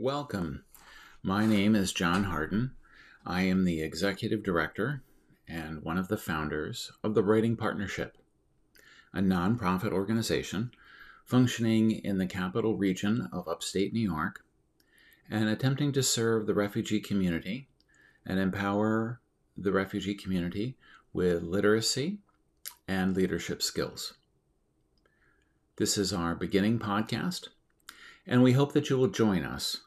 Welcome. My name is John Harden. I am the Executive Director and one of the founders of the Writing Partnership, a nonprofit organization functioning in the capital region of upstate New York and attempting to serve the refugee community and empower the refugee community with literacy and leadership skills. This is our beginning podcast, and we hope that you will join us.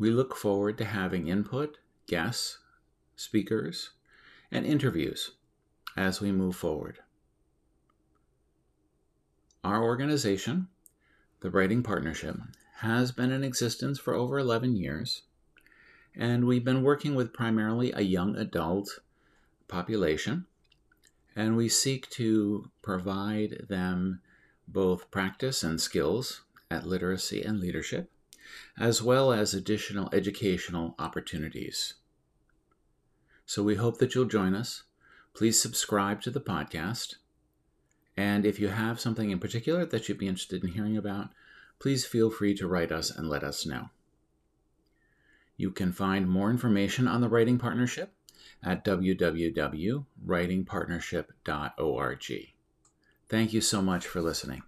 We look forward to having input, guests, speakers, and interviews as we move forward. Our organization, the Writing Partnership, has been in existence for over 11 years, and we've been working with primarily a young adult population, and we seek to provide them both practice and skills at literacy and leadership, as well as additional educational opportunities. So we hope that you'll join us. Please subscribe to the podcast. And if you have something in particular that you'd be interested in hearing about, please feel free to write us and let us know. You can find more information on the Writing Partnership at www.writingpartnership.org. Thank you so much for listening.